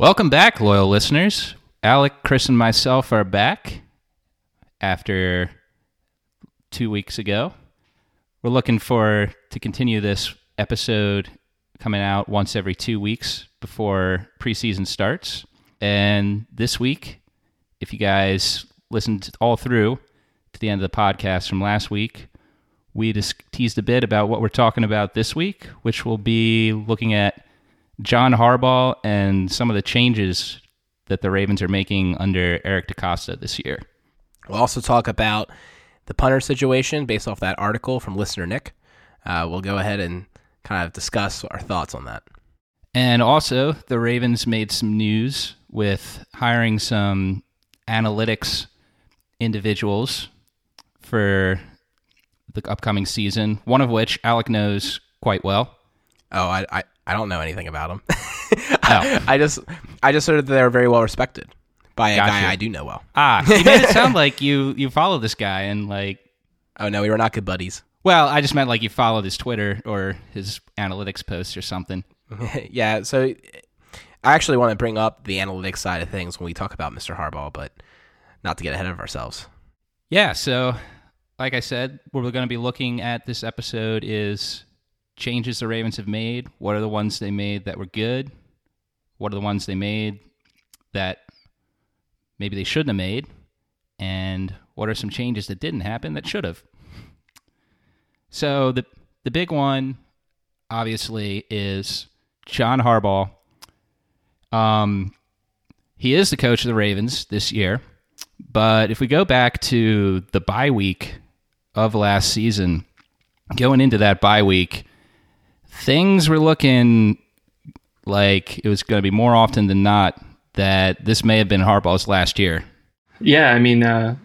Welcome back, loyal listeners. Alec, Chris, and myself are back after two weeks ago. We're looking for to continue this episode coming out once every two weeks before preseason starts. And this week, if you guys listened all through to the end of the podcast from last week, we just teased a bit about what we're talking about this week, which will be looking at John Harbaugh and some of the changes that the Ravens are making under Eric DeCosta this year. We'll also talk about the punter situation based off that article from listener Nick. Uh, we'll go ahead and kind of discuss our thoughts on that. And also, the Ravens made some news with hiring some analytics individuals for the upcoming season, one of which Alec knows quite well. Oh, I, I, I don't know anything about them. I, I just I just heard that they're very well respected by a guy I do know well. Ah, you made it sound like you you follow this guy and like Oh no, we were not good buddies. well, I just meant like you followed his Twitter or his analytics posts or something. yeah, so I actually want to bring up the analytics side of things when we talk about Mr. Harbaugh, but not to get ahead of ourselves. Yeah, so like I said, what we're going to be looking at this episode is changes the Ravens have made. What are the ones they made that were good? What are the ones they made that maybe they shouldn't have made? And what are some changes that didn't happen that should have? So the the big one obviously is John Harbaugh. Um he is the coach of the Ravens this year. But if we go back to the bye week of last season, going into that bye week, things were looking like it was going to be more often than not that this may have been Harbaugh's last year. Yeah, I mean, uh,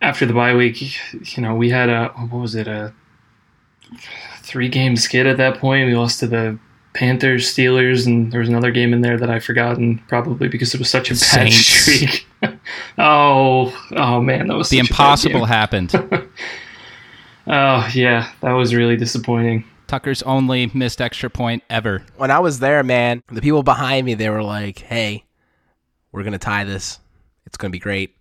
after the bye week, you know, we had a what was it a three game skid at that point. We lost to the Panthers, Steelers, and there was another game in there that I've forgotten, probably because it was such a bad Saints. streak. oh, oh man, that was The such a bad impossible happened. Oh yeah, that was really disappointing. Tucker's only missed extra point ever. When I was there, man, the people behind me they were like, "Hey, we're gonna tie this. It's gonna be great."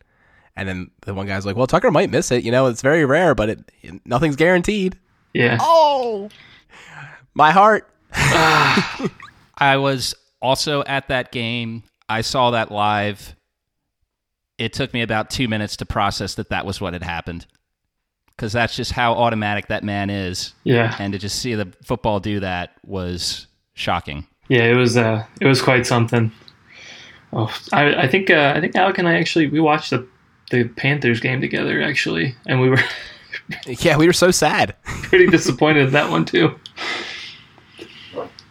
And then the one guy's like, "Well, Tucker might miss it. You know, it's very rare, but it nothing's guaranteed." Yeah, Oh, my heart. I was also at that game. I saw that live. It took me about two minutes to process that that was what had happened. Because that's just how automatic that man is. yeah, And to just see the football do that was shocking. yeah. It was uh, it was quite something. Oh, I, I think uh, I think Alec and I actually we watched the the Panthers game together actually, and we were Yeah, we were so sad. pretty disappointed in that one too.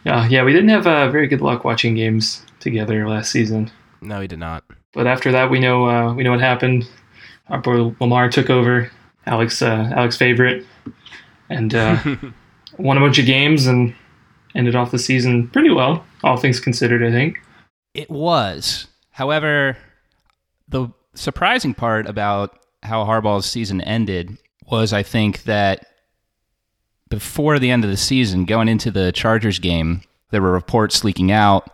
Yeah, yeah, we didn't have uh, very good luck watching games together last season. No, we did not. But after that, we know uh, we know what happened. Our boy Lamar took over, Alex uh, Alex favorite, and uh, won a bunch of games and ended off the season pretty well, all things considered. I think. It was. However, the surprising part about how Harbaugh's season ended was I think that before the end of the season, going into the Chargers game, there were reports leaking out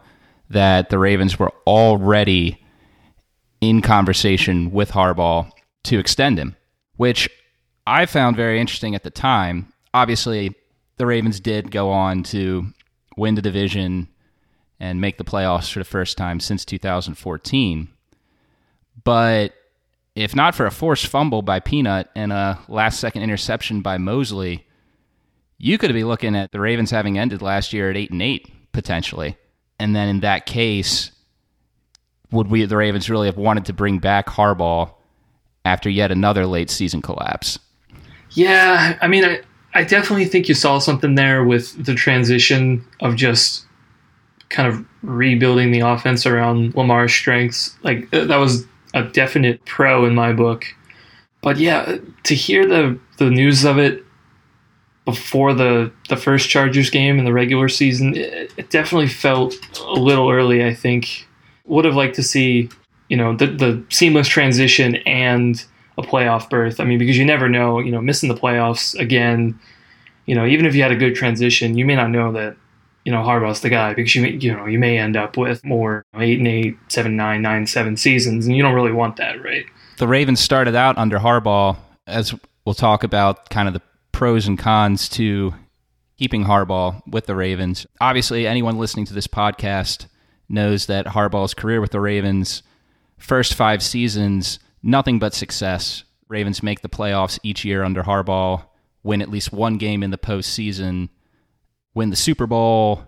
that the Ravens were already in conversation with Harbaugh to extend him, which I found very interesting at the time. Obviously, the Ravens did go on to win the division and make the playoffs for the first time since 2014. But if not for a forced fumble by Peanut and a last second interception by Mosley, you could be looking at the Ravens having ended last year at 8 and 8 potentially. And then in that case, would we the Ravens really have wanted to bring back Harbaugh after yet another late season collapse? Yeah, I mean, I, I definitely think you saw something there with the transition of just kind of rebuilding the offense around Lamar's strengths. Like that was a definite pro in my book. But yeah, to hear the the news of it before the the first Chargers game in the regular season, it, it definitely felt a little early. I think would have liked to see you know the the seamless transition and a playoff berth. I mean, because you never know, you know, missing the playoffs again, you know, even if you had a good transition, you may not know that you know Harbaugh's the guy because you may, you know you may end up with more eight and eight, seven nine, nine seven seasons, and you don't really want that, right? The Ravens started out under Harbaugh, as we'll talk about, kind of the pros and cons to keeping Harbaugh with the Ravens. Obviously, anyone listening to this podcast knows that Harbaugh's career with the Ravens, first five seasons, nothing but success. Ravens make the playoffs each year under Harbaugh, win at least one game in the postseason, win the Super Bowl.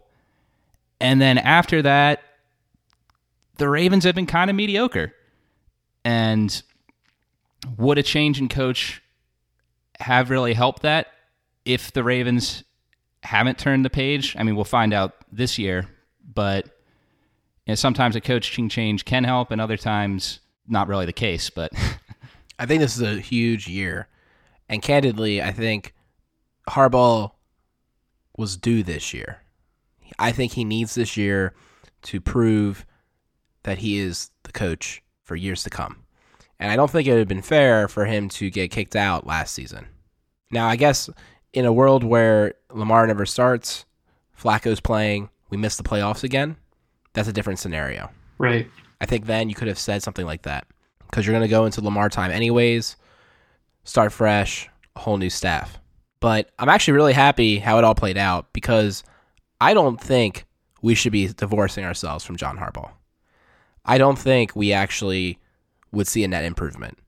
And then after that, the Ravens have been kind of mediocre. And would a change in coach have really helped that if the Ravens haven't turned the page? I mean, we'll find out this year, but sometimes a coaching change can help, and other times not really the case. But I think this is a huge year, and candidly, I think Harbaugh was due this year. I think he needs this year to prove that he is the coach for years to come. And I don't think it would have been fair for him to get kicked out last season. Now, I guess in a world where Lamar never starts, Flacco's playing, we miss the playoffs again, that's a different scenario. Right. I think then you could have said something like that because you're going to go into Lamar time anyways, start fresh, a whole new staff. But I'm actually really happy how it all played out because I don't think we should be divorcing ourselves from John Harbaugh. I don't think we actually would see a net improvement.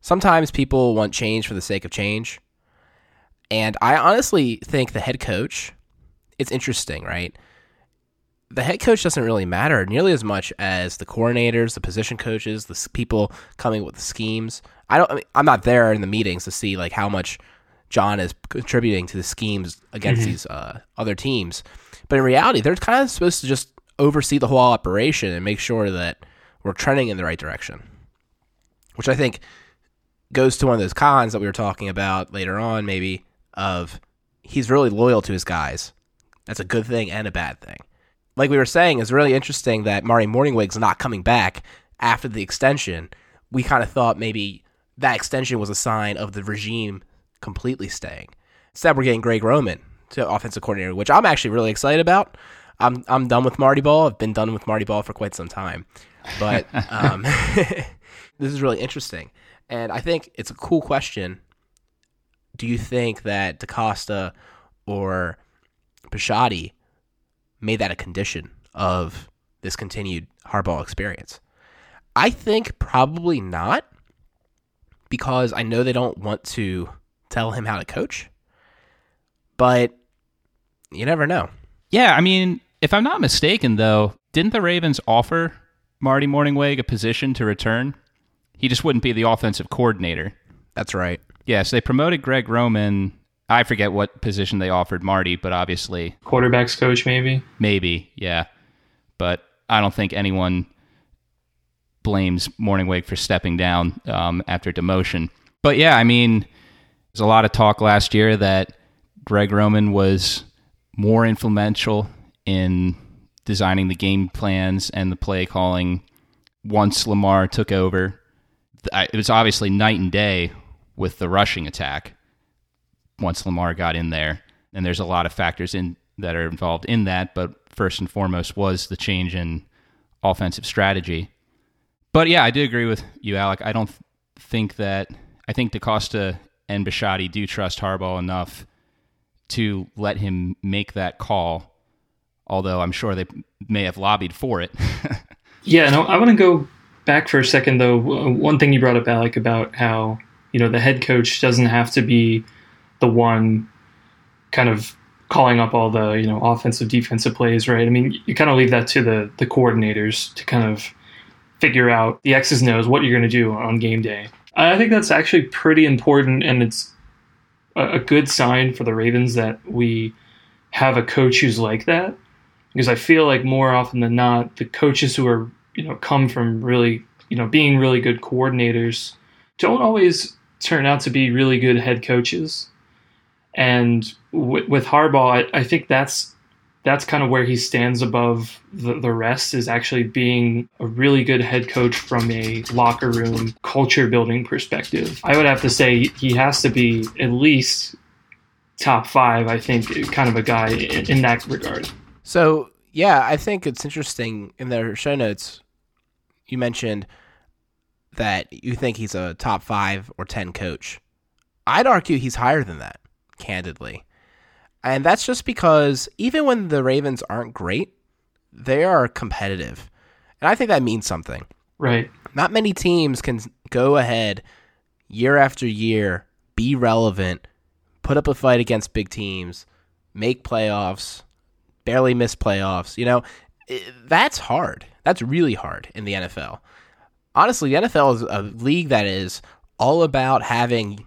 Sometimes people want change for the sake of change. And I honestly think the head coach, it's interesting, right? The head coach doesn't really matter nearly as much as the coordinators, the position coaches, the people coming with the schemes. I don't. I mean, I'm not there in the meetings to see like how much John is contributing to the schemes against mm-hmm. these uh, other teams. But in reality, they're kind of supposed to just oversee the whole operation and make sure that we're trending in the right direction. Which I think goes to one of those cons that we were talking about later on, maybe of he's really loyal to his guys. That's a good thing and a bad thing. Like we were saying, it's really interesting that Marty Mornhinweg's not coming back after the extension. We kind of thought maybe that extension was a sign of the regime completely staying. Instead, we're getting Greg Roman to offensive coordinator, which I'm actually really excited about. I'm I'm done with Marty Ball. I've been done with Marty Ball for quite some time, but um, this is really interesting, and I think it's a cool question do you think that DeCosta or Bisciotti made that a condition of this continued Harbaugh experience? I think probably not, because I know they don't want to tell him how to coach, but you never know. Yeah, I mean, if I'm not mistaken, though, didn't the Ravens offer Marty Mornhinweg a position to return? He just wouldn't be the offensive coordinator. That's right. Yes, they promoted Greg Roman. I forget what position they offered Marty, but obviously quarterbacks coach, maybe. Maybe, yeah. But I don't think anyone blames Mornhinweg for stepping down um, after demotion. But yeah, I mean, there's a lot of talk last year that Greg Roman was more influential in designing the game plans and the play calling once Lamar took over. It was obviously night and day with the rushing attack once Lamar got in there. And there's a lot of factors in that are involved in that, but first and foremost was the change in offensive strategy. But yeah, I do agree with you, Alec. I don't think that I think DeCosta and Bisciotti do trust Harbaugh enough to let him make that call. Although I'm sure they may have lobbied for it. yeah, no, I want to go back for a second though. One thing you brought up, Alec, about how you know the head coach doesn't have to be the one kind of calling up all the you know offensive defensive plays right i mean you kind of leave that to the the coordinators to kind of figure out the x's o's what you're going to do on game day i think that's actually pretty important and it's a good sign for the ravens that we have a coach who's like that because i feel like more often than not the coaches who are you know come from really you know being really good coordinators don't always turn out to be really good head coaches. And w- with Harbaugh, I, I, think that's that's kind of where he stands above the, the rest is actually being a really good head coach from a locker room culture building perspective. I would have to say he has to be at least top five, I think, kind of a guy in, in that regard. So yeah, I think it's interesting in their show notes. You mentioned that you think he's a top five or ten coach. I'd argue he's higher than that, candidly. And that's just because even when the Ravens aren't great, they are competitive. And I think that means something. Right. Not many teams can go ahead year after year, be relevant, put up a fight against big teams, make playoffs, barely miss playoffs. You know, that's hard. That's really hard in the NFL. Honestly, the NFL is a league that is all about having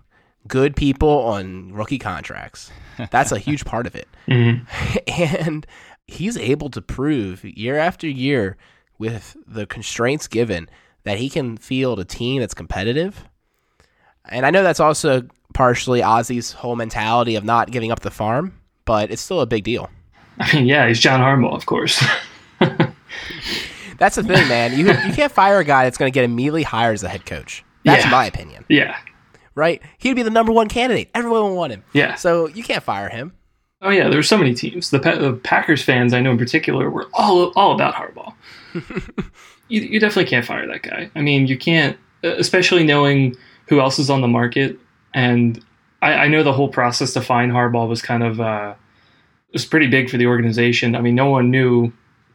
good people on rookie contracts. That's a huge part of it. Mm-hmm. And he's able to prove year after year with the constraints given that he can field a team that's competitive. And I know that's also partially Ozzy's whole mentality of not giving up the farm, but it's still a big deal. I mean, yeah, he's John Harbaugh, of course. that's the thing, man. You you can't fire a guy that's going to get immediately hired as a head coach. That's Yeah. my opinion. yeah. Right? He'd be the number one candidate. Everyone would want him. Yeah. So you can't fire him. Oh yeah, there were so many teams. The, Pa- the Packers fans I know in particular were all all about Harbaugh. you, you definitely can't fire that guy. I mean, you can't, especially knowing who else is on the market. And I, I know the whole process to find Harbaugh was kind of uh, was pretty big for the organization. I mean, no one knew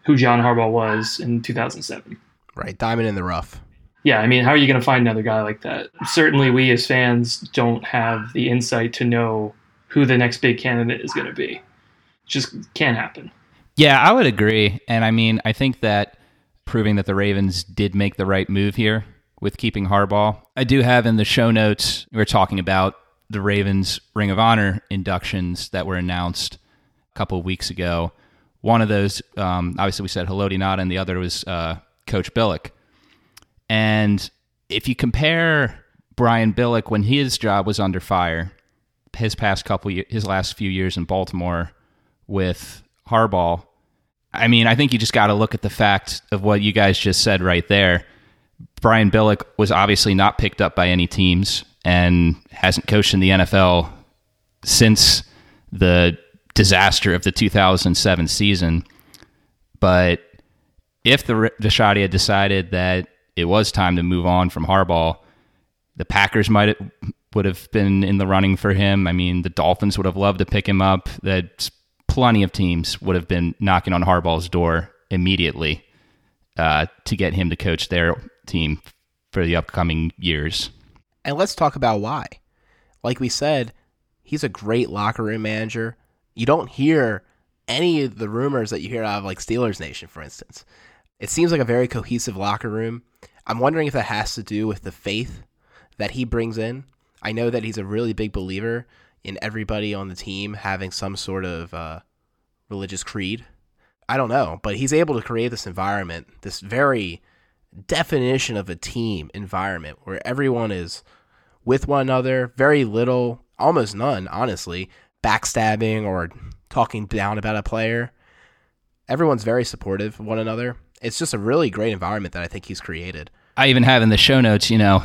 who John Harbaugh was in 2007. Right. Diamond in the rough. Yeah, I mean, how are you going to find another guy like that? Certainly, we as fans don't have the insight to know who the next big candidate is going to be. It Just can't happen. Yeah, I would agree. And I mean, I think that proving that the Ravens did make the right move here with keeping Harbaugh. I do have in the show notes, we are talking about the Ravens Ring of Honor inductions that were announced a couple of weeks ago. One of those, um, obviously, we said Haloti Ngata, and the other was uh, Coach Billick. And if you compare Brian Billick when his job was under fire, his past couple, his last few years in Baltimore with Harbaugh, I mean, I think you just got to look at the fact of what you guys just said right there. Brian Billick was obviously not picked up by any teams and hasn't coached in the NFL since the disaster of the 2007 season. But if the Bisciotti had decided that it was time to move on from Harbaugh, the Packers might would have been in the running for him. I mean, the Dolphins would have loved to pick him up. That plenty of teams would have been knocking on Harbaugh's door immediately uh, to get him to coach their team for the upcoming years. And let's talk about why. Like we said, he's a great locker room manager. You don't hear any of the rumors that you hear out of like Steelers Nation, for instance. It seems like a very cohesive locker room. I'm wondering if that has to do with the faith that he brings in. I know that he's a really big believer in everybody on the team having some sort of uh, religious creed. I don't know, but he's able to create this environment, this very definition of a team environment where everyone is with one another, very little, almost none, honestly, backstabbing or talking down about a player. Everyone's very supportive of one another. It's just a really great environment that I think he's created. I even have in the show notes, you know,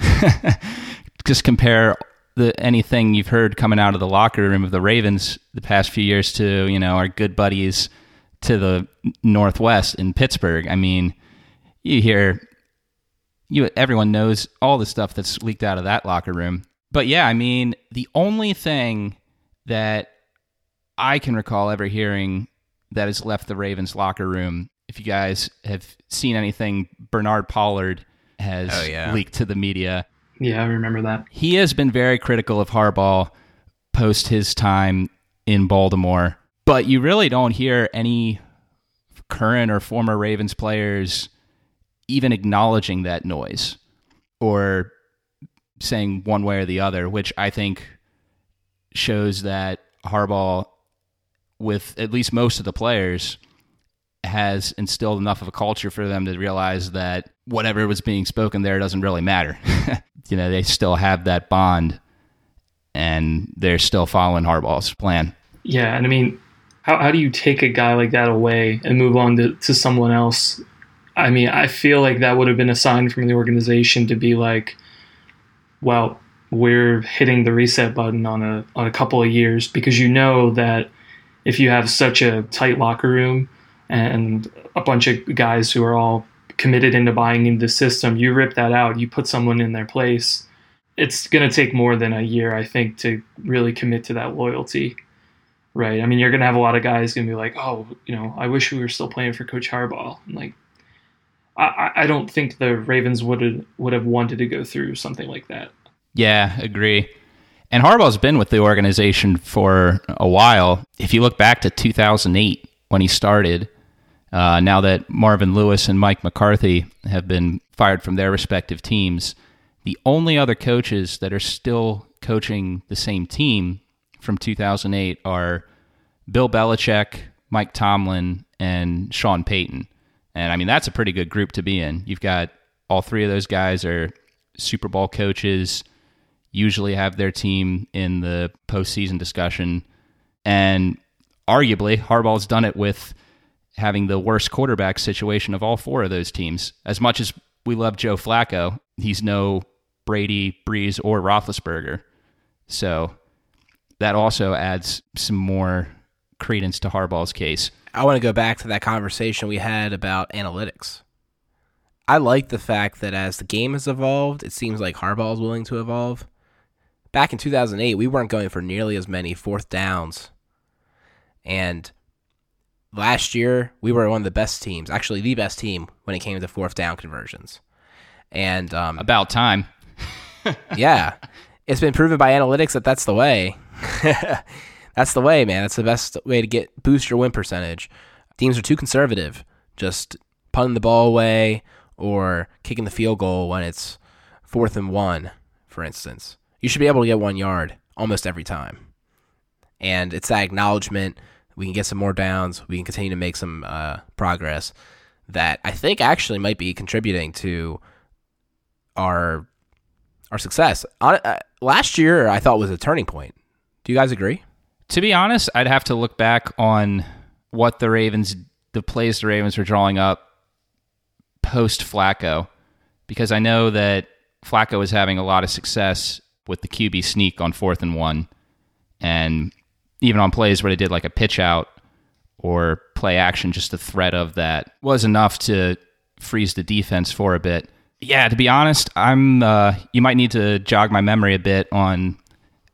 just compare the anything you've heard coming out of the locker room of the Ravens the past few years to, you know, our good buddies to the Northwest in Pittsburgh. I mean, you hear you everyone knows all the stuff that's leaked out of that locker room. But yeah, I mean, the only thing that I can recall ever hearing that has left the Ravens locker room, if you guys have seen anything Bernard Pollard has Oh, yeah. leaked to the media, Yeah, I remember that. he has been very critical of Harbaugh post his time in Baltimore, but you really don't hear any current or former Ravens players even acknowledging that noise or saying one way or the other, which I think shows that Harbaugh, with at least most of the players, has instilled enough of a culture for them to realize that whatever was being spoken there doesn't really matter. you know, they still have that bond and they're still following Harbaugh's plan. Yeah, and I mean, how, how do you take a guy like that away and move on to, to someone else? I mean, I feel like that would have been a sign from the organization to be like, well, we're hitting the reset button on a on a couple of years because you know that if you have such a tight locker room, and a bunch of guys who are all committed into buying into the system. You rip that out, you put someone in their place. It's going to take more than a year, I think, to really commit to that loyalty. Right. I mean, you're going to have a lot of guys going to be like, oh, you know, I wish we were still playing for Coach Harbaugh. And like, I, I don't think the Ravens would have, would have wanted to go through something like that. Yeah, agree. And Harbaugh's been with the organization for a while. If you look back to 2008 when he started, uh, now that Marvin Lewis and Mike McCarthy have been fired from their respective teams, the only other coaches that are still coaching the same team from 2008 are Bill Belichick, Mike Tomlin, and Sean Payton. And I mean, that's a pretty good group to be in. You've got all three of those guys are Super Bowl coaches, usually have their team in the postseason discussion. And arguably, Harbaugh's done it with having the worst quarterback situation of all four of those teams. As much as we love Joe Flacco, he's no Brady, Brees, or Roethlisberger. So that also adds some more credence to Harbaugh's case. I want to go back to that conversation we had about analytics. I like the fact that as the game has evolved, it seems like Harbaugh is willing to evolve. Back in 2008, we weren't going for nearly as many fourth downs. And last year we were one of the best teams, actually the best team when it came to fourth down conversions. And um, about time. yeah, it's been proven by analytics that that's the way. that's the way, man. That's the best way to get boost your win percentage. Teams are too conservative, just punting the ball away or kicking the field goal when it's fourth and one, for instance. You should be able to get one yard almost every time. And it's that acknowledgement we can get some more downs. We can continue to make some uh, progress that I think actually might be contributing to our our success. Uh, last year, I thought was a turning point. Do you guys agree? To be honest, I'd have to look back on what the Ravens, the plays the Ravens were drawing up post Flacco, because I know that Flacco was having a lot of success with the QB sneak on fourth and one, and even on plays where they did like a pitch out or play action, just the threat of that was enough to freeze the defense for a bit. Yeah, to be honest, I'm. Uh, you might need to jog my memory a bit on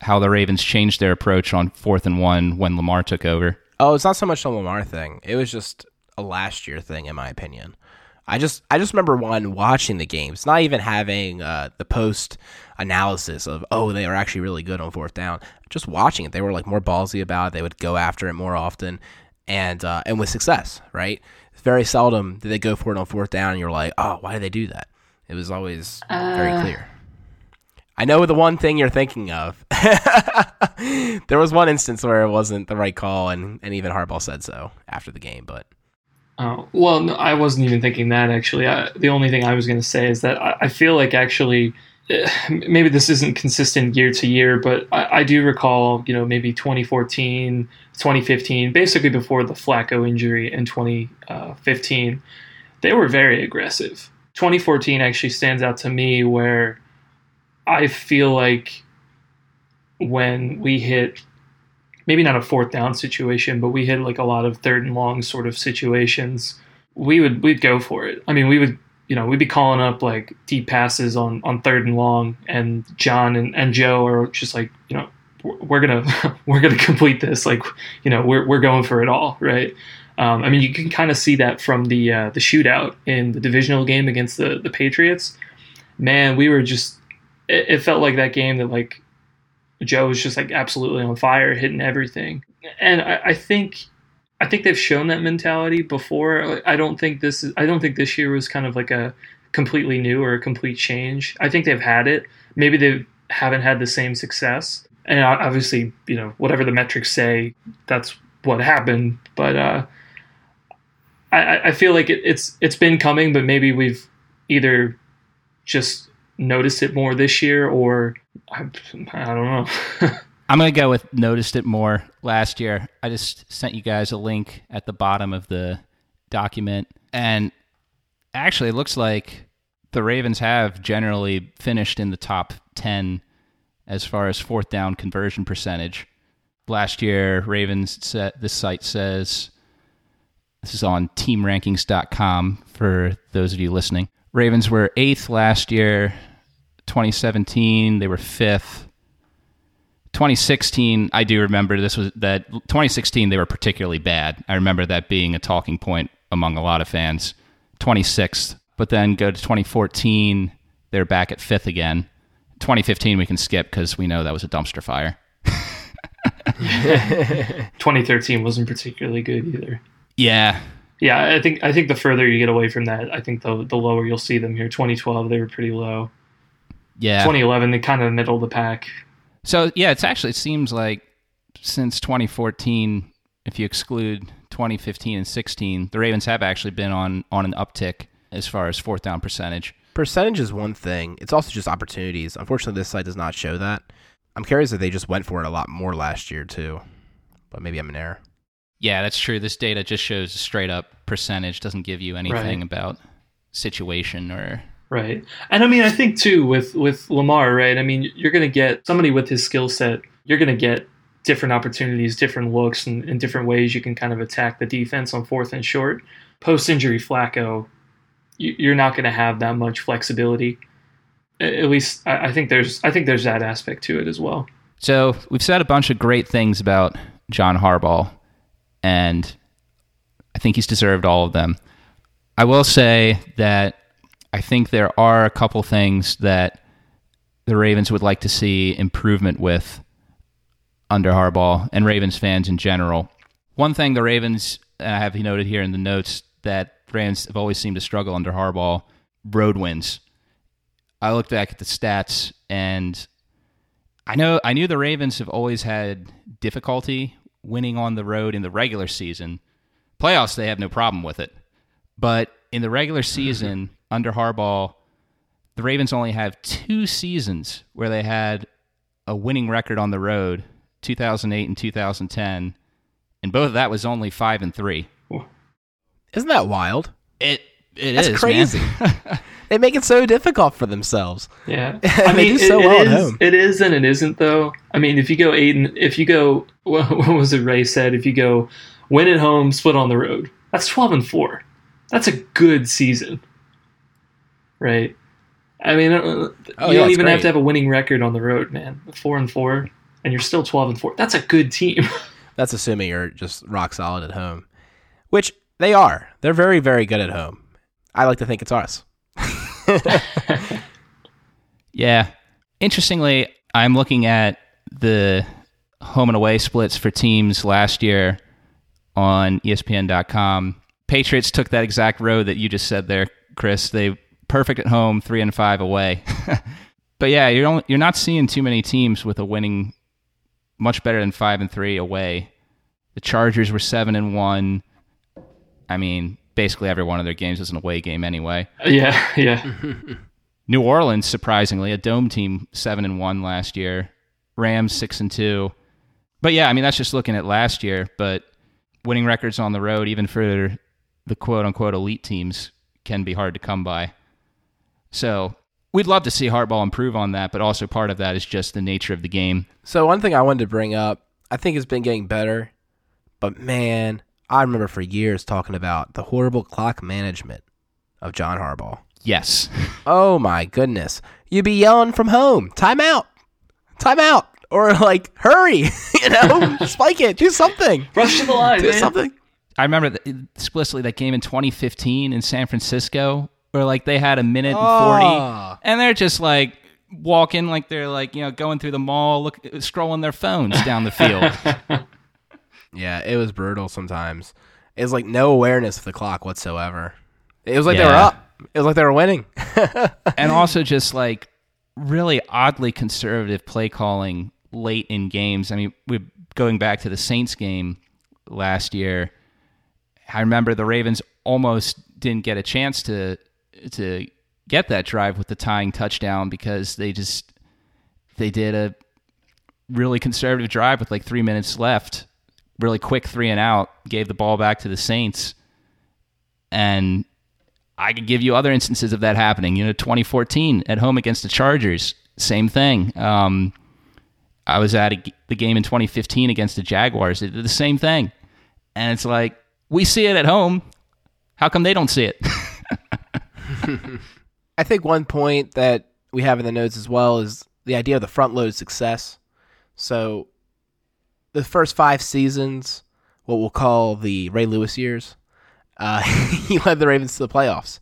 how the Ravens changed their approach on fourth and one when Lamar took over. Oh, it's not so much the Lamar thing. It was just a last year thing, in my opinion. I just I just remember one watching the games, not even having uh, the post analysis of oh they are actually really good on fourth down. Just watching it, they were like more ballsy about it. They would go after it more often, and uh, and with success. Right, very seldom did they go for it on fourth down, and you're like, oh, why did they do that? It was always uh... very clear. I know the one thing you're thinking of. there was one instance where it wasn't the right call, and, and even Harbaugh said so after the game. But Oh, well, no, I wasn't even thinking that actually. I, the only thing I was going to say is that I, I, feel like actually, maybe this isn't consistent year to year, but I, I, do recall, you know, maybe 2014, 2015, basically before the Flacco injury in 2015, they were very aggressive. 2014 actually stands out to me where I feel like when we hit maybe not a fourth down situation, but we hit like a lot of third and long sort of situations. We would we'd go for it. I mean, we would you know we'd be calling up like deep passes on on third and long, and John and, and Joe are just like you know we're gonna we're gonna complete this. Like you know we're we're going for it all, right? Um, I mean, you can kind of see that from the uh, the shootout in the divisional game against the the Patriots. Man, we were just it, it felt like that game that like Joe was just like absolutely on fire, hitting everything. And I, I, think I think they've shown that mentality before. I don't think this is I don't think this year was kind of like a completely new or a complete change. I think they've had it. Maybe they haven't had the same success. And obviously, you know, whatever the metrics say, that's what happened. But uh, I, I feel like it, it's it's been coming, but maybe we've either just noticed it more this year or I, I don't know. I'm going to go with noticed it more last year. I just sent you guys a link at the bottom of the document. And actually, it looks like the Ravens have generally finished in the top 10 as far as fourth down conversion percentage. Last year, Ravens, set, this site says, This is on teamrankings.com for those of you listening. Ravens were eighth last year. 2017, they were fifth. 2016, I do remember this was that 2016 they were particularly bad. I remember that being a talking point among a lot of fans. 26th, but then go to 2014, they're back at fifth again. 2015 we can skip because we know that was a dumpster fire. 2013 wasn't particularly good either. Yeah, Yeah, I think I think the further you get away from that, I think the the lower you'll see them here. 2012 they were pretty low. yeah. 2011 they kind of middle of the pack. So yeah, it's actually it seems like since 2014, if you exclude 2015 and 16, the Ravens have actually been on on an uptick as far as fourth down percentage. Percentage is one thing. It's also just opportunities. Unfortunately, this site does not show that. I'm curious if they just went for it a lot more last year too, but maybe I'm in error. Yeah, that's true. This data just shows a straight up percentage, doesn't give you anything Right. about situation or Right. And I mean, I think too with with Lamar, right? I mean, you're going to get somebody with his skill set. You're going to get different opportunities, different looks, and, and different ways you can kind of attack the defense on fourth and short. Post injury Flacco, you- you're not going to have that much flexibility. At least I I think there's I think there's that aspect to it as well. So we've said a bunch of great things about John Harbaugh, and I think he's deserved all of them. I will say that I think there are a couple things that the Ravens would like to see improvement with under Harbaugh and Ravens fans in general. One thing the Ravens, and I have noted here in the notes, that Ravens have always seemed to struggle under Harbaugh road wins. I looked back at the stats and I know I knew the Ravens have always had difficulty winning on the road in the regular season. Playoffs they have no problem with it. But in the regular season under Harbaugh, the Ravens only have two seasons where they had a winning record on the road, 2008 and 2010, and both of that was only 5 and 3. Isn't that wild? It it That's is, crazy. man. They make it so difficult for themselves. Yeah, And they do so it- well it at is- home. It is and it isn't though. I mean, if you go eight and if you go, what, what was it? Ray said, if you go win at home, split on the road, that's twelve and four. That's a good season, right? I mean, uh, Oh, you yeah, don't it's even have to have a winning record on the road, man. Four and four, and you're still twelve and four. That's a good team. That's assuming you're just rock solid at home, which they are. They're very, very good at home. I like to think it's us. Yeah. Interestingly, I'm looking at the home and away splits for teams last year on ESPN.com. Patriots took that exact road that you just said there, Chris. They perfect at home, three and five away. but yeah, you're only, you're not seeing too many teams with a winning much better than five and three away. The Chargers were seven and one. I mean, basically every one of their games is an away game anyway. yeah, yeah. New Orleans, surprisingly, a dome team, seven and one last year. Rams six and two. But yeah, I mean that's just looking at last year. But winning records on the road, even for the quote unquote elite teams, can be hard to come by. So we'd love to see Harbaugh improve on that, but also part of that is just the nature of the game. So one thing I wanted to bring up, I think it's been getting better, but man, I remember for years talking about the horrible clock management of John Harbaugh. Yes. Oh my goodness. You'd be yelling from home, time out, time out, or like, hurry, you know, spike it, do something, Rush to the line, do man. something. I remember that, explicitly that game in 2015 in San Francisco where like they had a minute and 40 Ah. and they're just like walking like they're like, you know, going through the mall, look scrolling their phones down the field. Yeah, it was brutal sometimes. It was like no awareness of the clock whatsoever. It was like they were up. It was like they were winning. and also just like really oddly conservative play calling late in games. I mean, we're going back to the Saints game last year. I remember the Ravens almost didn't get a chance to to get that drive with the tying touchdown because they just they did a really conservative drive with like 3 minutes left. Really quick 3 and out, gave the ball back to the Saints. And I could give you other instances of that happening. You know, 2014 at home against the Chargers, same thing. Um, I was at a the game in 2015 against the Jaguars. They did the same thing, and it's like we see it at home. How come they don't see it? I think one point that we have in the notes as well is the idea of the front loaded success. So, the first five seasons, what we'll call the Ray Lewis years, uh, he led the Ravens to the playoffs.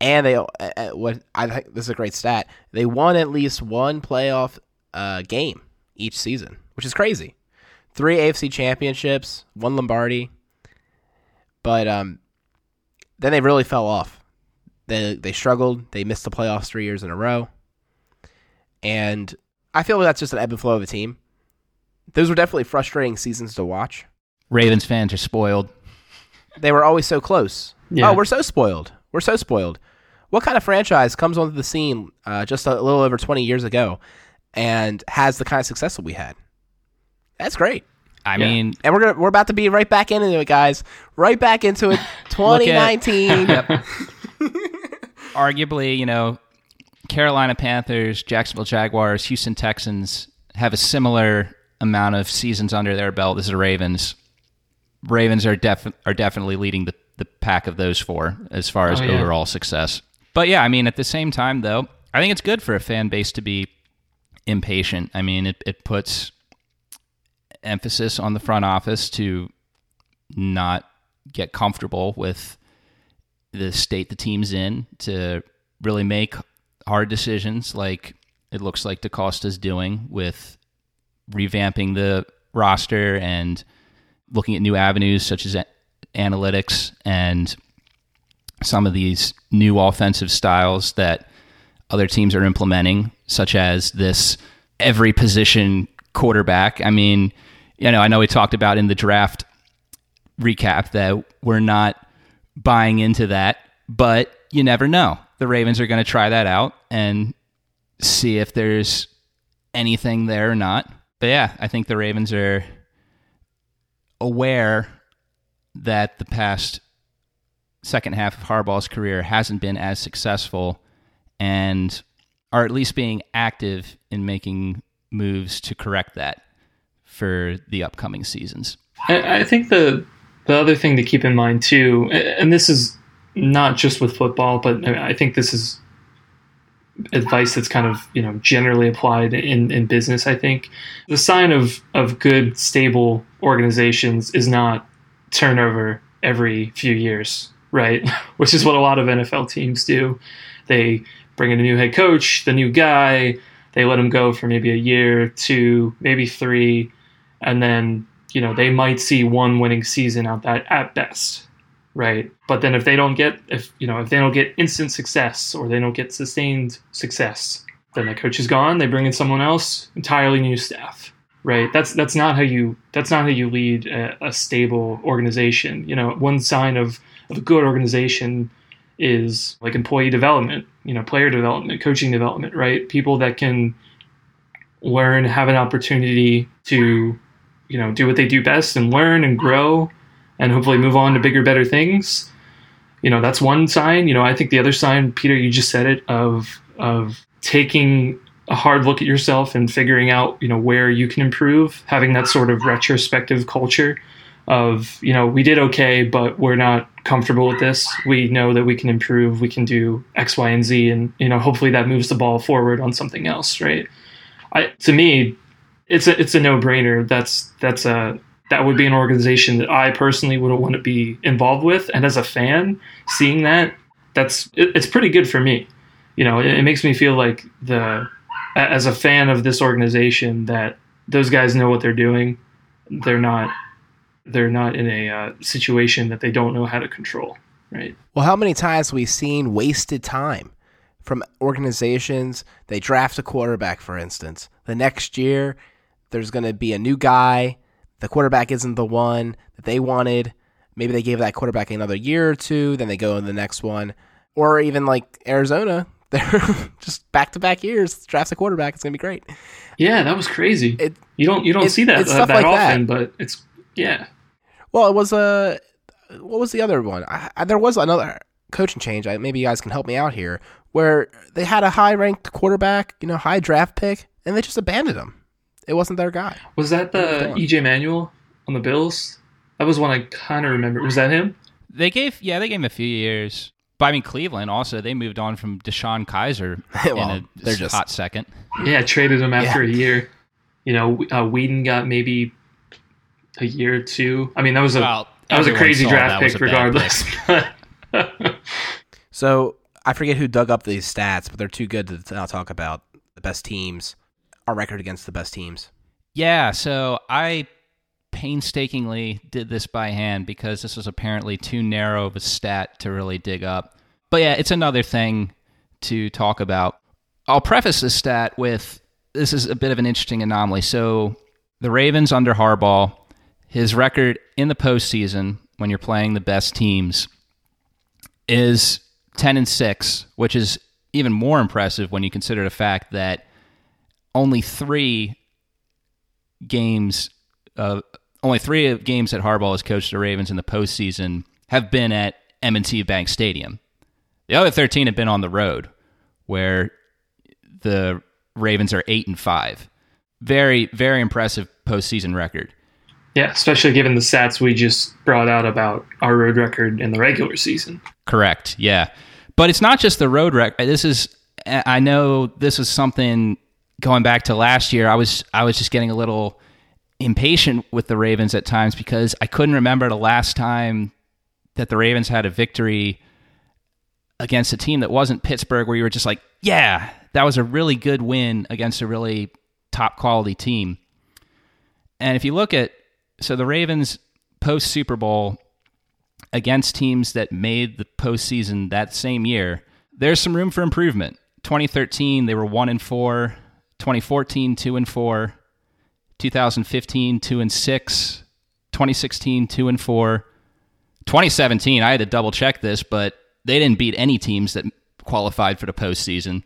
And they, uh, uh, what I think this is a great stat, they won at least one playoff uh, game each season, which is crazy. Three AFC championships, one Lombardi, but um, then they really fell off. They they struggled. They missed the playoffs three years in a row, and I feel like that's just an ebb and flow of a team. Those were definitely frustrating seasons to watch. Ravens fans are spoiled. They were always so close. Yeah. Oh, we're so spoiled. We're so spoiled. What kind of franchise comes onto the scene uh, just a little over 20 years ago and has the kind of success that we had? That's great. I Yeah. mean, And we're gonna, we're about to be right back into it, guys. Right back into it. 2019. arguably, you know, Carolina Panthers, Jacksonville Jaguars, Houston Texans have a similar amount of seasons under their belt as the Ravens. Ravens are def- are definitely leading the, the pack of those four as far as Oh, yeah. overall success. But yeah, I mean, at the same time, though, I think it's good for a fan base to be impatient. I mean, it, it puts emphasis on the front office to not get comfortable with the state the team's in to really make hard decisions like it looks like DeCosta's doing with revamping the roster and looking at new avenues such as analytics and some of these new offensive styles that other teams are implementing, such as this every position quarterback. I mean, you know, I know we talked about in the draft recap that we're not buying into that, but you never know. The Ravens are going to try that out and see if there's anything there or not. But yeah, I think the Ravens are aware that the past second half of Harbaugh's career hasn't been as successful and are at least being active in making moves to correct that for the upcoming seasons. I, think the the other thing to keep in mind too, and this is not just with football, but I think this is advice that's kind of you know generally applied in in business. I think the sign of of good stable organizations is not turnover every few years, right? Which is what a lot of NFL teams do. They bring in a new head coach, the new guy, they let him go for maybe a year, two, maybe three, and then you know they might see one winning season out that at best right? But then if they don't get if you know if they don't get instant success or they don't get sustained success then the coach is gone. They bring in someone else entirely new staff right? That's that's not how you that's not how you lead a, a stable organization. You know one sign of, of a good organization is like employee development you know player development coaching development right? People that can learn have an opportunity to you know do what they do best and learn and grow and hopefully move on to bigger better things. You know that's one sign. You know i think the other sign peter you just said it of of taking a hard look at yourself and figuring out you know where you can improve having that sort of retrospective culture of you know we did okay but we're not comfortable with this. We know that we can improve. We can do x y and z and you know hopefully that moves the ball forward on something else right? I, to me it's a it's a no brainer. That's that's a that would be an organization that I personally would want to be involved with. And as a fan, seeing that, that's it, it's pretty good for me. You know, it, it makes me feel like the as a fan of this organization that those guys know what they're doing. They're not they're not in a uh, situation that they don't know how to control. Right. Well, how many times have we seen wasted time from organizations? They draft a quarterback, for instance. The next year, there's going to be a new guy. The quarterback isn't the one that they wanted. Maybe they gave that quarterback another year or two, then they go in the next one. Or even like Arizona, they're just back to back years, drafts a quarterback. It's going to be great. Yeah, that was crazy. It- you don't you don't it- see that uh, stuff that like that. but it's yeah. Well, it was a. what was the other one? I, I, there was another coaching change. I, maybe you guys can help me out here, where they had a high ranked quarterback, you know, high draft pick, and they just abandoned him. It wasn't their guy. Was that the EJ Manuel on the Bills? That was one I kind of remember. Was that him? They gave yeah, they gave him a few years. But I mean, Cleveland also they moved on from DeShone Kizer Well, in a they're just- hot second. Yeah, traded him after Yeah. a year. You know, uh, Weeden got maybe a year or two. I mean, that was a Well, that was a crazy draft pick, a regardless. But- So I forget who dug up these stats, but they're too good to now talk about the best teams, our record against the best teams. Yeah, so I painstakingly did this by hand because this was apparently too narrow of a stat to really dig up. But yeah, it's another thing to talk about. I'll preface this stat with this is a bit of an interesting anomaly. So the Ravens under Harbaugh, his record in the postseason when you're playing the best teams is 10 and 6, which is even more impressive when you consider the fact that only three games, uh, only three games that Harbaugh has coached the Ravens in the postseason have been at M&T Bank Stadium. The other 13 have been on the road, where the Ravens are eight and five. Very, very impressive postseason record. yeah, especially given the stats we just brought out about our road record in the regular season. Correct. Yeah. But it's not just the road record. This is I know this is something going back to last year. I was I was just getting a little impatient with the Ravens at times because I couldn't remember the last time that the Ravens had a victory against a team that wasn't Pittsburgh where you were just like, yeah, that was a really good win against a really top quality team. And if you look at so the Ravens post Super Bowl against teams that made the postseason that same year, there's some room for improvement. 2013, they were one and four. 2014, two and four. 2015, two and six. 2016, two and four. 2017, I had to double check this, but they didn't beat any teams that qualified for the postseason.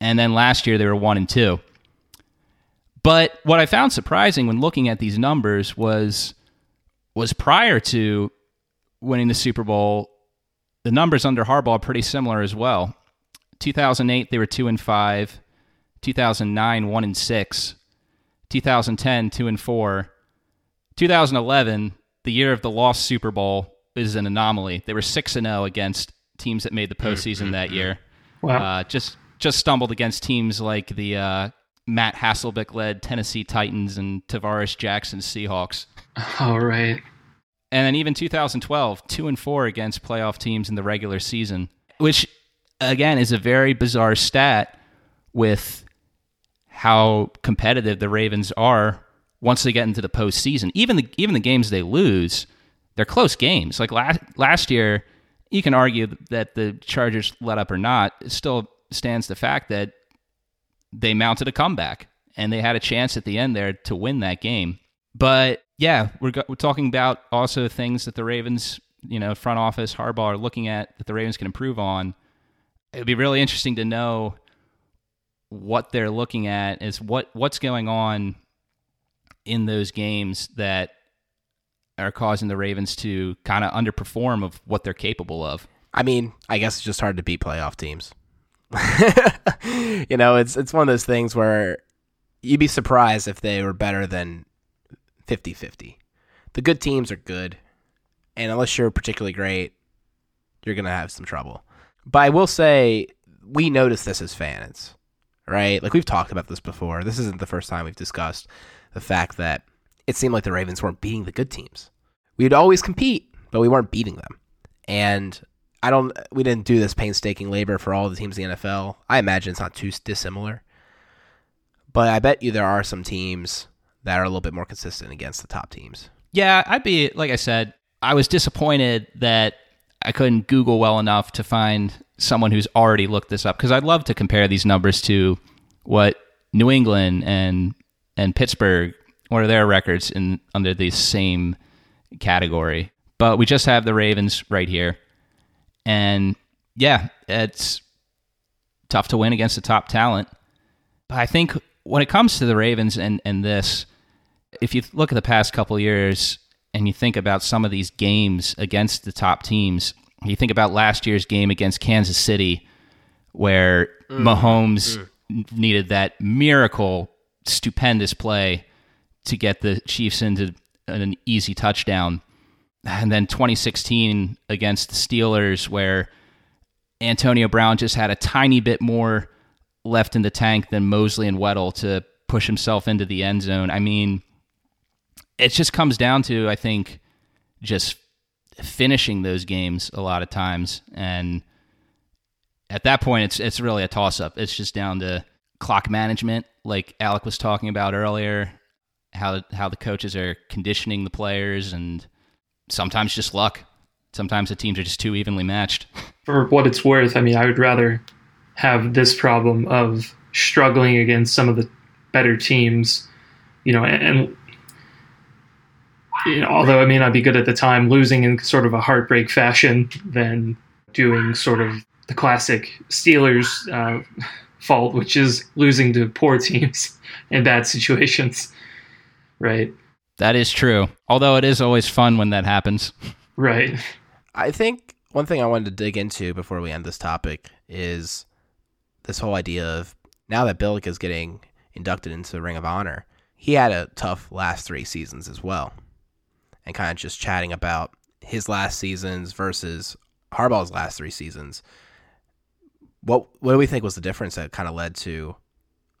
And then last year, they were one and two. But what I found surprising when looking at these numbers was was prior to winning the Super Bowl, the numbers under Harbaugh are pretty similar as well. 2008 they were 2 and 5, 2009 1 and 6, 2010 2 and 4. 2011, the year of the lost Super Bowl is an anomaly. They were 6 and 0 against teams that made the postseason that year. Wow. Uh, just just stumbled against teams like the uh, Matt Hasselbeck led Tennessee Titans and Tarvaris Jackson Seahawks. All right. And then even 2012, two and four against playoff teams in the regular season, which again is a very bizarre stat with how competitive the Ravens are once they get into the postseason. Even the even the games they lose, they're close games. Like last last year, you can argue that the Chargers let up or not. It still stands the fact that they mounted a comeback and they had a chance at the end there to win that game. But yeah, we're we're talking about also things that the Ravens, you know, front office Harbaugh are looking at that the Ravens can improve on. It would be really interesting to know what they're looking at is what what's going on in those games that are causing the Ravens to kind of underperform of what they're capable of. I mean, I guess it's just hard to beat playoff teams. you know, it's it's one of those things where you'd be surprised if they were better than 50-50. The good teams are good, and unless you're particularly great, you're going to have some trouble. But I will say we notice this as fans, right? Like we've talked about this before. This isn't the first time we've discussed the fact that it seemed like the Ravens weren't beating the good teams. We'd always compete, but we weren't beating them. And I don't. We didn't do this painstaking labor for all the teams in the NFL. I imagine it's not too dissimilar. But I bet you there are some teams that are a little bit more consistent against the top teams. Yeah, I'd be like I said, I was disappointed that I couldn't Google well enough to find someone who's already looked this up because I'd love to compare these numbers to what New England and and Pittsburgh what are their records in under the same category. But we just have the Ravens right here. And yeah, it's tough to win against the top talent. But I think when it comes to the Ravens and, and this, if you look at the past couple years and you think about some of these games against the top teams, you think about last year's game against Kansas City, where mm. Mahomes mm. needed that miracle, stupendous play to get the Chiefs into an easy touchdown. and then 2016 against the Steelers, where Antonio Brown just had a tiny bit more left in the tank than Mosley and Weddle to push himself into the end zone. I mean, it just comes down to, I think, just finishing those games a lot of times. And at that point, it's it's really a toss up. It's just down to clock management, like Alec was talking about earlier, how how the coaches are conditioning the players, and sometimes just luck. Sometimes the teams are just too evenly matched. For what it's worth, I mean, I would rather have this problem of struggling against some of the better teams, you know, and, and you know, although it may not be good at the time, losing in sort of a heartbreak fashion than doing sort of the classic Steelers uh, fault, which is losing to poor teams in bad situations. Right. That is true. Although it is always fun when that happens. Right. I think one thing I wanted to dig into before we end this topic is this whole idea of now that Billick is getting inducted into the Ring of Honor, he had a tough last three seasons as well. And kind of just chatting about his last seasons versus Harbaugh's last three seasons. What what do we think was the difference that kind of led to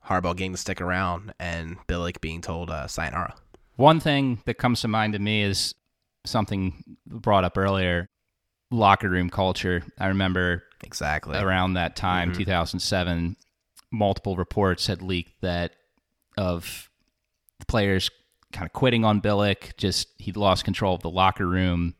Harbaugh getting to stick around and Billick being told uh, sayonara? One thing that comes to mind to me is something brought up earlier locker room culture. I remember exactly around that time, mm-hmm. 2007, multiple reports had leaked that of players kind of quitting on Billick. Just he'd lost control of the locker room,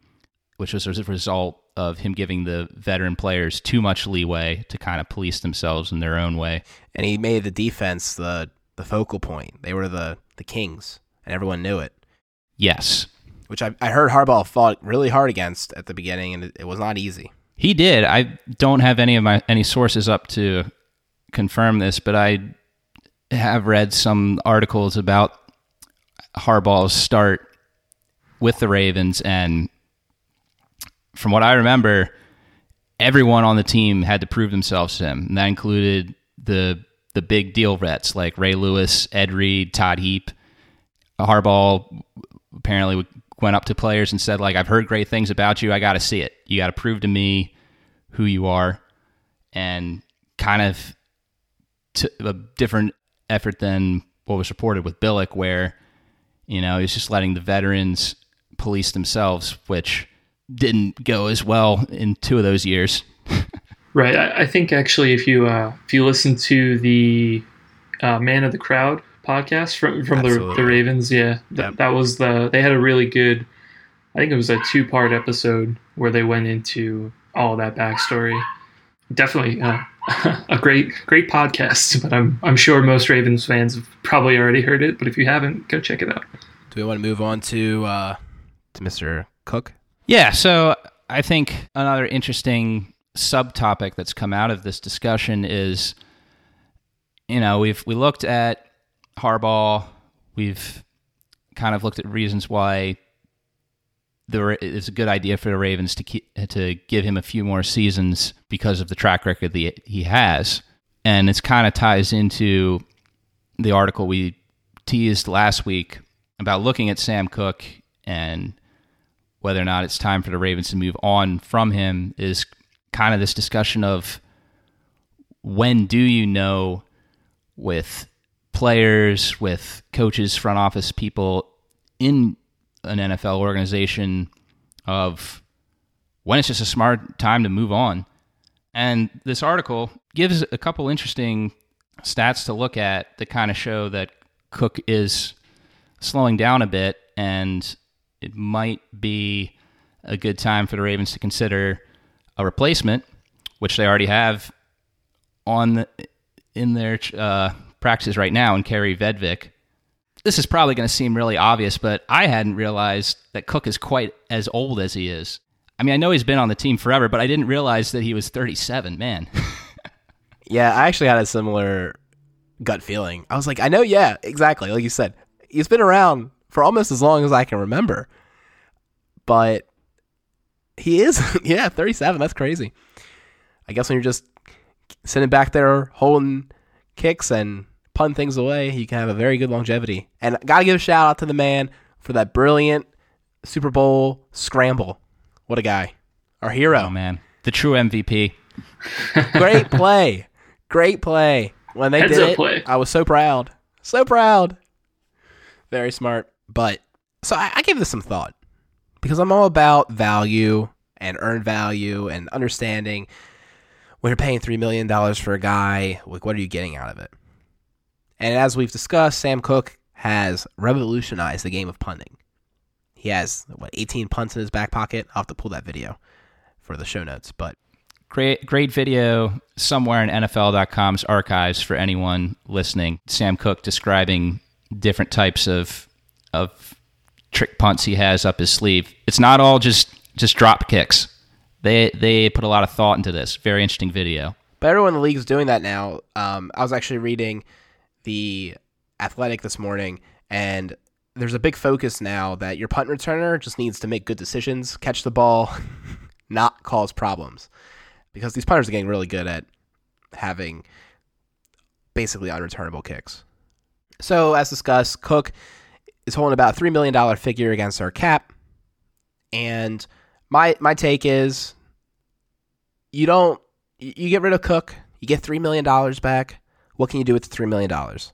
which was a result of him giving the veteran players too much leeway to kind of police themselves in their own way. And he made the defense the the focal point. They were the the kings, and everyone knew it. Yes, which I, I heard Harbaugh fought really hard against at the beginning, and it, it was not easy. He did. I don't have any of my any sources up to confirm this, but I have read some articles about Harbaugh's start with the Ravens, and from what I remember, everyone on the team had to prove themselves to him. And that included the the big deal vets like Ray Lewis, Ed Reed, Todd Heap. Harbaugh apparently went up to players and said, like, I've heard great things about you. I got to see it. You got to prove to me who you are. And kind of a different effort than what was reported with Billick, where, you know, he's just letting the veterans police themselves, which didn't go as well in two of those years. right. I, I, think actually, if you uh, if you listen to the uh, Man of the Crowd podcast from from the, the Ravens, yeah, th- yep. that was the they had a really good. I think it was a two part episode where they went into all that backstory. Definitely uh, a great great podcast, but I'm I'm sure most Ravens fans have probably already heard it. But if you haven't, go check it out. Do we want to move on to uh, to Mr. Koch? Yeah. So I think another interesting subtopic that's come out of this discussion is, you know, we've we looked at Harbaugh. We've kind of looked at reasons why the it's a good idea for the Ravens to keep, to give him a few more seasons because of the track record that he has, and it's kind of ties into the article we teased last week about looking at Sam Koch and whether or not it's time for the Ravens to move on from him is kind of this discussion of when do you know with players, with coaches, front office people in an NFL organization of when it's just a smart time to move on. And this article gives a couple interesting stats to look at that kind of show that Koch is slowing down a bit and it might be a good time for the Ravens to consider a replacement, which they already have on the, in their uh, practices right now in Kaare Vedvik, this is probably going to seem really obvious, but I hadn't realized that Koch is quite as old as he is. I mean, I know he's been on the team forever, but I didn't realize that he was 37. Man. yeah, I actually had a similar gut feeling. I was like, I know, yeah, exactly. Like you said, he's been around for almost as long as I can remember. But he is, yeah, 37. That's crazy. I guess when you're just sitting back there holding kicks and pun things away, you can have a very good longevity. And gotta give a shout out to the man for that brilliant Super Bowl scramble. What a guy. Our hero. Oh man, the true MVP. Great play. Great play. When they Heads did it, play. I was so proud. So proud. Very smart. But so I, I gave this some thought because I'm all about value and earned value and understanding when you're paying $3 million for a guy, like what are you getting out of it? And as we've discussed, Sam Koch has revolutionized the game of punting. He has, what, 18 punts in his back pocket? I'll have to pull that video for the show notes. But Great, great video somewhere in NFL.com's archives for anyone listening. Sam Koch describing different types of of trick punts he has up his sleeve. It's not all just just drop kicks. They they put a lot of thought into this. Very interesting video. But everyone in the league is doing that now. Um, I was actually reading the Athletic this morning, and there's a big focus now that your punt returner just needs to make good decisions, catch the ball, not cause problems, because these punters are getting really good at having basically unreturnable kicks. So, as discussed, Koch is holding about a three million dollar figure against our cap, and my my take is you don't you get rid of Koch, you get three million dollars back. What can you do with the three million dollars?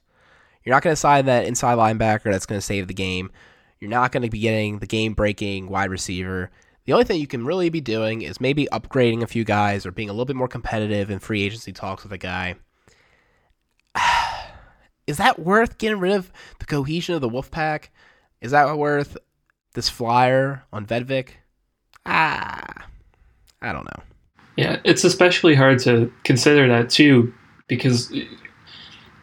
You're not going to sign that inside linebacker that's going to save the game. You're not going to be getting the game breaking wide receiver. The only thing you can really be doing is maybe upgrading a few guys or being a little bit more competitive in free agency talks with a guy. Is that worth getting rid of the cohesion of the Wolfpack? Is that worth this flyer on Vedvik? Ah, I don't know. Yeah, it's especially hard to consider that too, because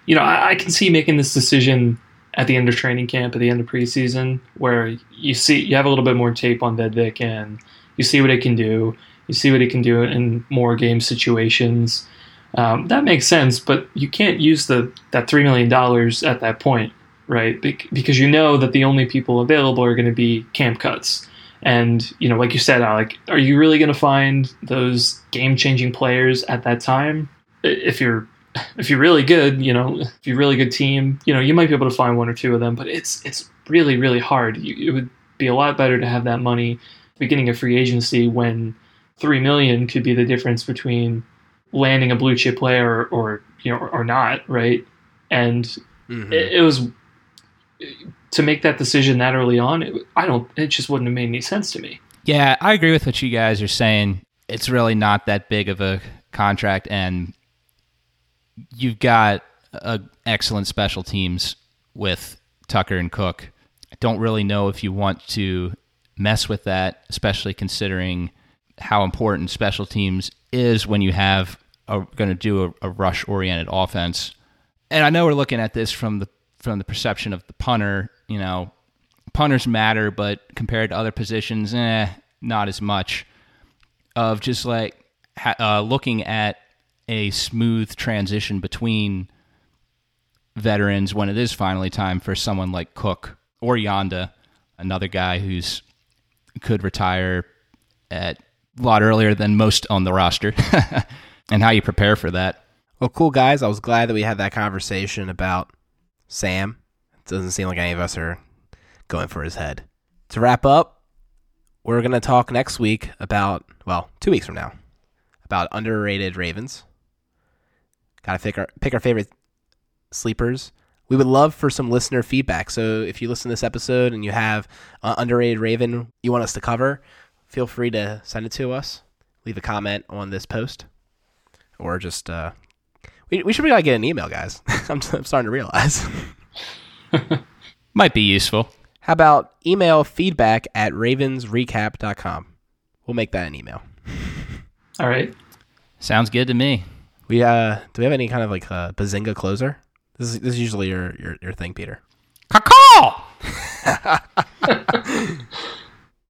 you know I, I can see making this decision at the end of training camp, at the end of preseason, where you see you have a little bit more tape on Vedvik and you see what it can do. You see what it can do in more game situations. Um, that makes sense, but you can't use the that three million dollars at that point, right? Bec- because you know that the only people available are going to be camp cuts. And you know, like you said, Alec, are you really going to find those game-changing players at that time? If you're if you're really good, you know, if you're a really good team, you know, you might be able to find one or two of them. But it's it's really really hard. You, it would be a lot better to have that money beginning of free agency when three million could be the difference between landing a blue chip player or, or you know or, or not, right? And Mhm. it, it was to make that decision that early on. It, I don't. It just wouldn't have made any sense to me. Yeah, I agree with what you guys are saying. It's really not that big of a contract, and you've got a excellent special teams with Tucker and Koch. I don't really know if you want to mess with that, especially considering how important special teams is when you have a, going to do a, a rush oriented offense. And I know we're looking at this from the from the perception of the punter. You know, punters matter, but compared to other positions, eh, not as much. Of just like uh, looking at a smooth transition between veterans when it is finally time for someone like Koch or Yonda, another guy who's could retire at a lot earlier than most on the roster, and how you prepare for that. Well, cool guys. I was glad that we had that conversation about Sam. It doesn't seem like any of us are going for his head. To wrap up, we're going to talk next week about, well, two weeks from now, about underrated Ravens. Got to pick our, pick our favorite sleepers. We would love for some listener feedback. So if you listen to this episode and you have an underrated Raven you want us to cover, feel free to send it to us. Leave a comment on this post or just uh, we, we should really get an email, guys. I'm, I'm starting to realize. Might be useful. How about email feedback at ravensrecap.com? We'll make that an email. All right. Sounds good to me. We uh, do we have any kind of like uh, bazinga closer? This is this is usually your your, your thing, Peter. Caw